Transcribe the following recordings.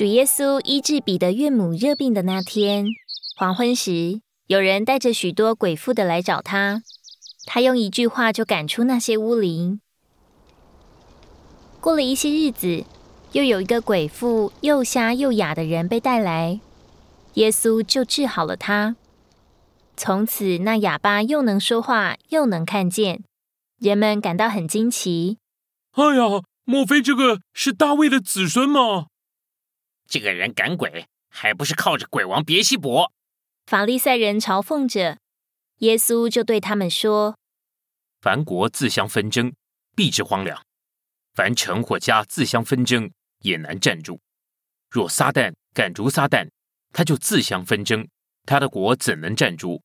主耶稣医治彼得岳母热病的那天，黄昏时，有人带着许多鬼妇的来找他，他用一句话就赶出那些巫灵。过了一些日子，又有一个鬼妇又瞎又哑的人被带来，耶稣就治好了他。从此，那哑巴又能说话，又能看见，人们感到很惊奇。哎呀，莫非这个是大卫的子孙吗？这个人赶鬼，还不是靠着鬼王别西卜？法利赛人嘲讽着耶稣，就对他们说：“凡国自相纷争，必致荒凉；凡城或家自相纷争，也难站住。若撒旦赶逐撒旦，他就自相纷争，他的国怎能站住？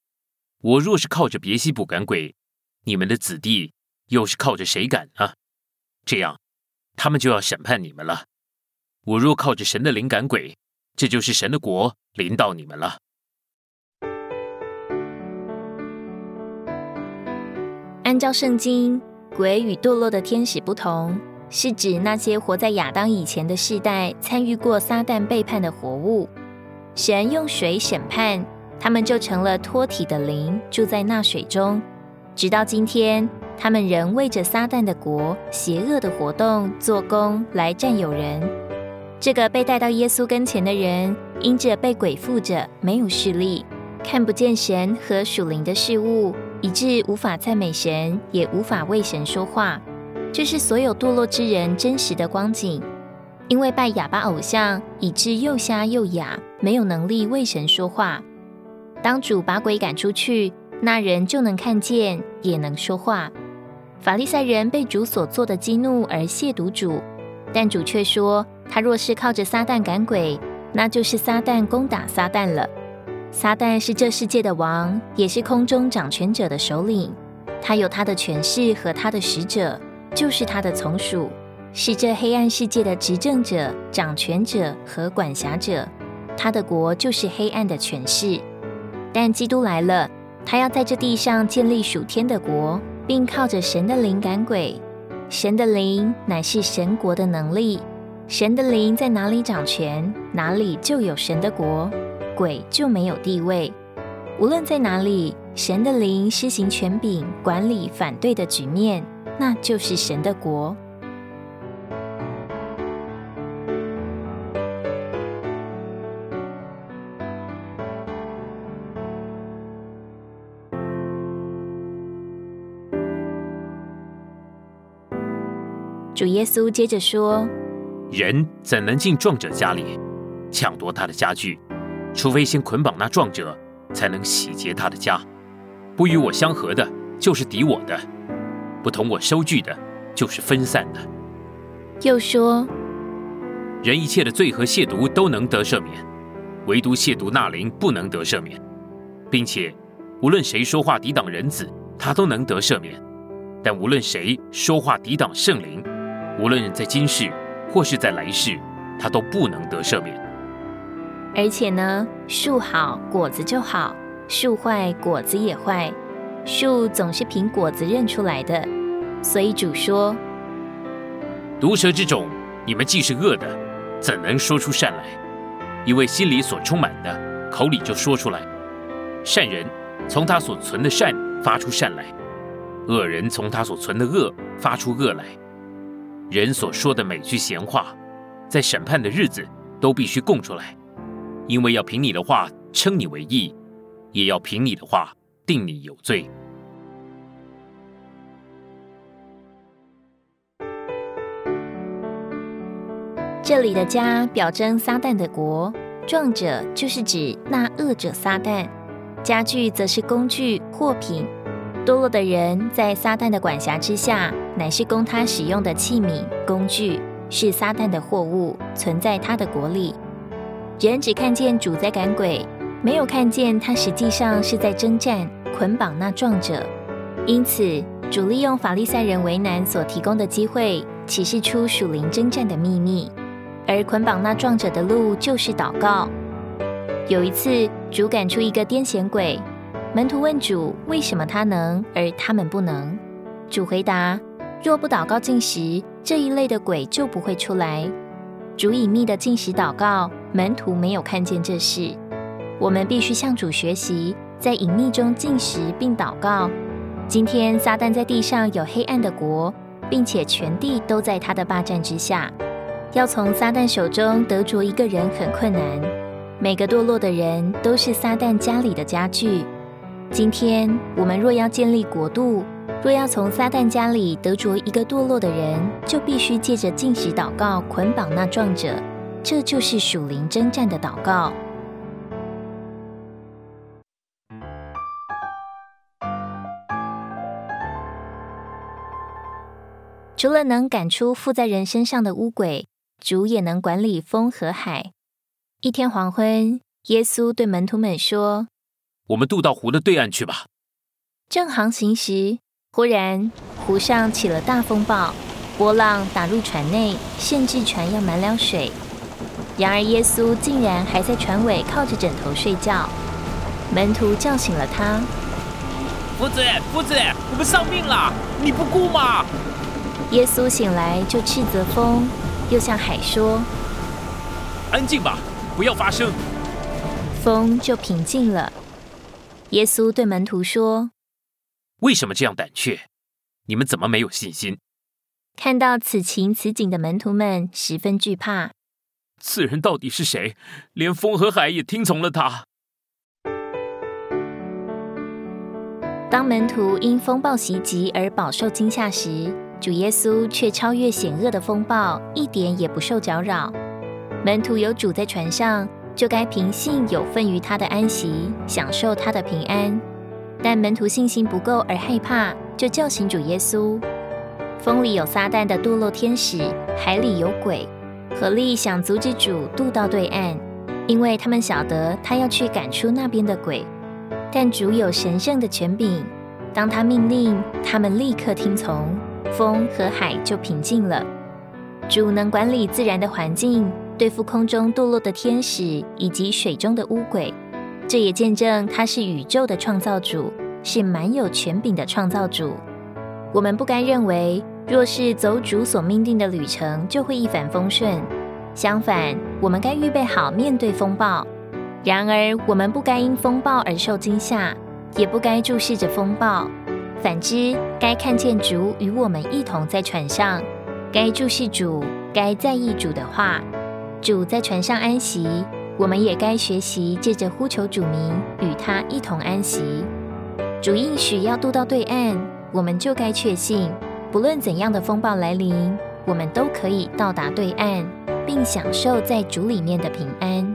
我若是靠着别西卜赶鬼，你们的子弟又是靠着谁赶呢？这样，他们就要审判你们了。”我若靠着神的灵感鬼，这就是神的国临到你们了。按照圣经，鬼与堕落的天使不同，是指那些活在亚当以前的世代，参与过撒旦背叛的活物。神用水审判他们，就成了脱体的灵，住在那水中，直到今天，他们仍为着撒旦的国、邪恶的活动做工来占有人。这个被带到耶稣跟前的人，因着被鬼附着，没有视力，看不见神和属灵的事物，以致无法赞美神，也无法为神说话。这是所有堕落之人真实的光景。因为拜哑巴偶像，以致又瞎又哑，没有能力为神说话。当主把鬼赶出去，那人就能看见，也能说话。法利赛人被主所做的激怒而亵渎主，但主却说。他若是靠着撒旦赶鬼，那就是撒旦攻打撒旦了。撒旦是这世界的王，也是空中掌权者的首领。他有他的权势和他的使者，就是他的从属，是这黑暗世界的执政者、掌权者和管辖者。他的国就是黑暗的权势。但基督来了，他要在这地上建立属天的国，并靠着神的灵赶鬼。神的灵乃是神国的能力。神的灵在哪里掌权，哪里就有神的国，鬼就没有地位。无论在哪里，神的灵施行权柄，管理反对的局面，那就是神的国。主耶稣接着说。人怎能进壮者家里抢夺他的家具？除非先捆绑那壮者，才能洗劫他的家。不与我相合的，就是敌我的；不同我收据的，就是分散的。又说，人一切的罪和亵渎都能得赦免，唯独亵渎那灵不能得赦免，并且无论谁说话抵挡人子，他都能得赦免；但无论谁说话抵挡圣灵，无论在今世。或是在来世，他都不能得赦免。而且呢，树好果子就好，树坏果子也坏。树总是凭果子认出来的。所以主说：“毒蛇之种，你们既是恶的，怎能说出善来？因为心里所充满的，口里就说出来。善人从他所存的善发出善来，恶人从他所存的恶发出恶来。”人所说的每句闲话，在审判的日子都必须供出来，因为要凭你的话称你为义，也要凭你的话定你有罪。这里的家表征撒旦的国，壮者就是指那恶者撒旦，家具则是工具货品。堕落的人在撒旦的管辖之下，乃是供他使用的器皿、工具，是撒旦的货物，存在他的国里。人只看见主在赶鬼，没有看见他实际上是在征战、捆绑那壮者。因此，主利用法利赛人为难所提供的机会，启示出属灵征战的秘密。而捆绑那壮者的路，就是祷告。有一次，主赶出一个癫痫鬼。门徒问主：“为什么他能，而他们不能？”主回答：“若不祷告进食，这一类的鬼就不会出来。主隐秘的进食祷告，门徒没有看见这事。我们必须向主学习，在隐秘中进食并祷告。今天撒旦在地上有黑暗的国，并且全地都在他的霸占之下。要从撒旦手中得着一个人很困难。每个堕落的人都是撒旦家里的家具。今天我们若要建立国度，若要从撒旦家里得着一个堕落的人，就必须借着进食祷告捆绑那壮者。这就是属灵征战的祷告。除了能赶出附在人身上的污鬼，主也能管理风和海。一天黄昏，耶稣对门徒们说：“我们渡到湖的对岸去吧。”正航行时，忽然湖上起了大风暴，波浪打入船内，限制船要满了水。然而耶稣竟然还在船尾靠着枕头睡觉。门徒叫醒了他：“夫子，夫子，我们丧命了！你不顾吗？”耶稣醒来，就斥责风，又向海说：“安静吧，不要发声。”风就平静了。耶稣对门徒说：“为什么这样胆怯？你们怎么没有信心？”看到此情此景的门徒们十分惧怕。此人到底是谁？连风和海也听从了他。当门徒因风暴袭击而饱受惊吓时，主耶稣却超越险恶的风暴，一点也不受搅扰。门徒有主在船上，就该凭信有份于他的安息，享受他的平安。但门徒信心不够而害怕，就叫醒主耶稣。风里有撒旦的堕落天使，海里有鬼，合力想阻止主渡到对岸，因为他们晓得他要去赶出那边的鬼。但主有神圣的权柄，当他命令，他们立刻听从。风和海就平静了。主能管理自然的环境，对付空中堕落的天使以及水中的乌鬼。这也见证他是宇宙的创造主，是蛮有权柄的创造主。我们不该认为，若是走主所命定的旅程，就会一帆风顺。相反，我们该预备好面对风暴。然而，我们不该因风暴而受惊吓，也不该注视着风暴。反之，该看见主与我们一同在船上，该注视主，该在意主的话。主在船上安息，我们也该学习借着呼求主名，与他一同安息。主应许要渡到对岸，我们就该确信，不论怎样的风暴来临，我们都可以到达对岸，并享受在主里面的平安。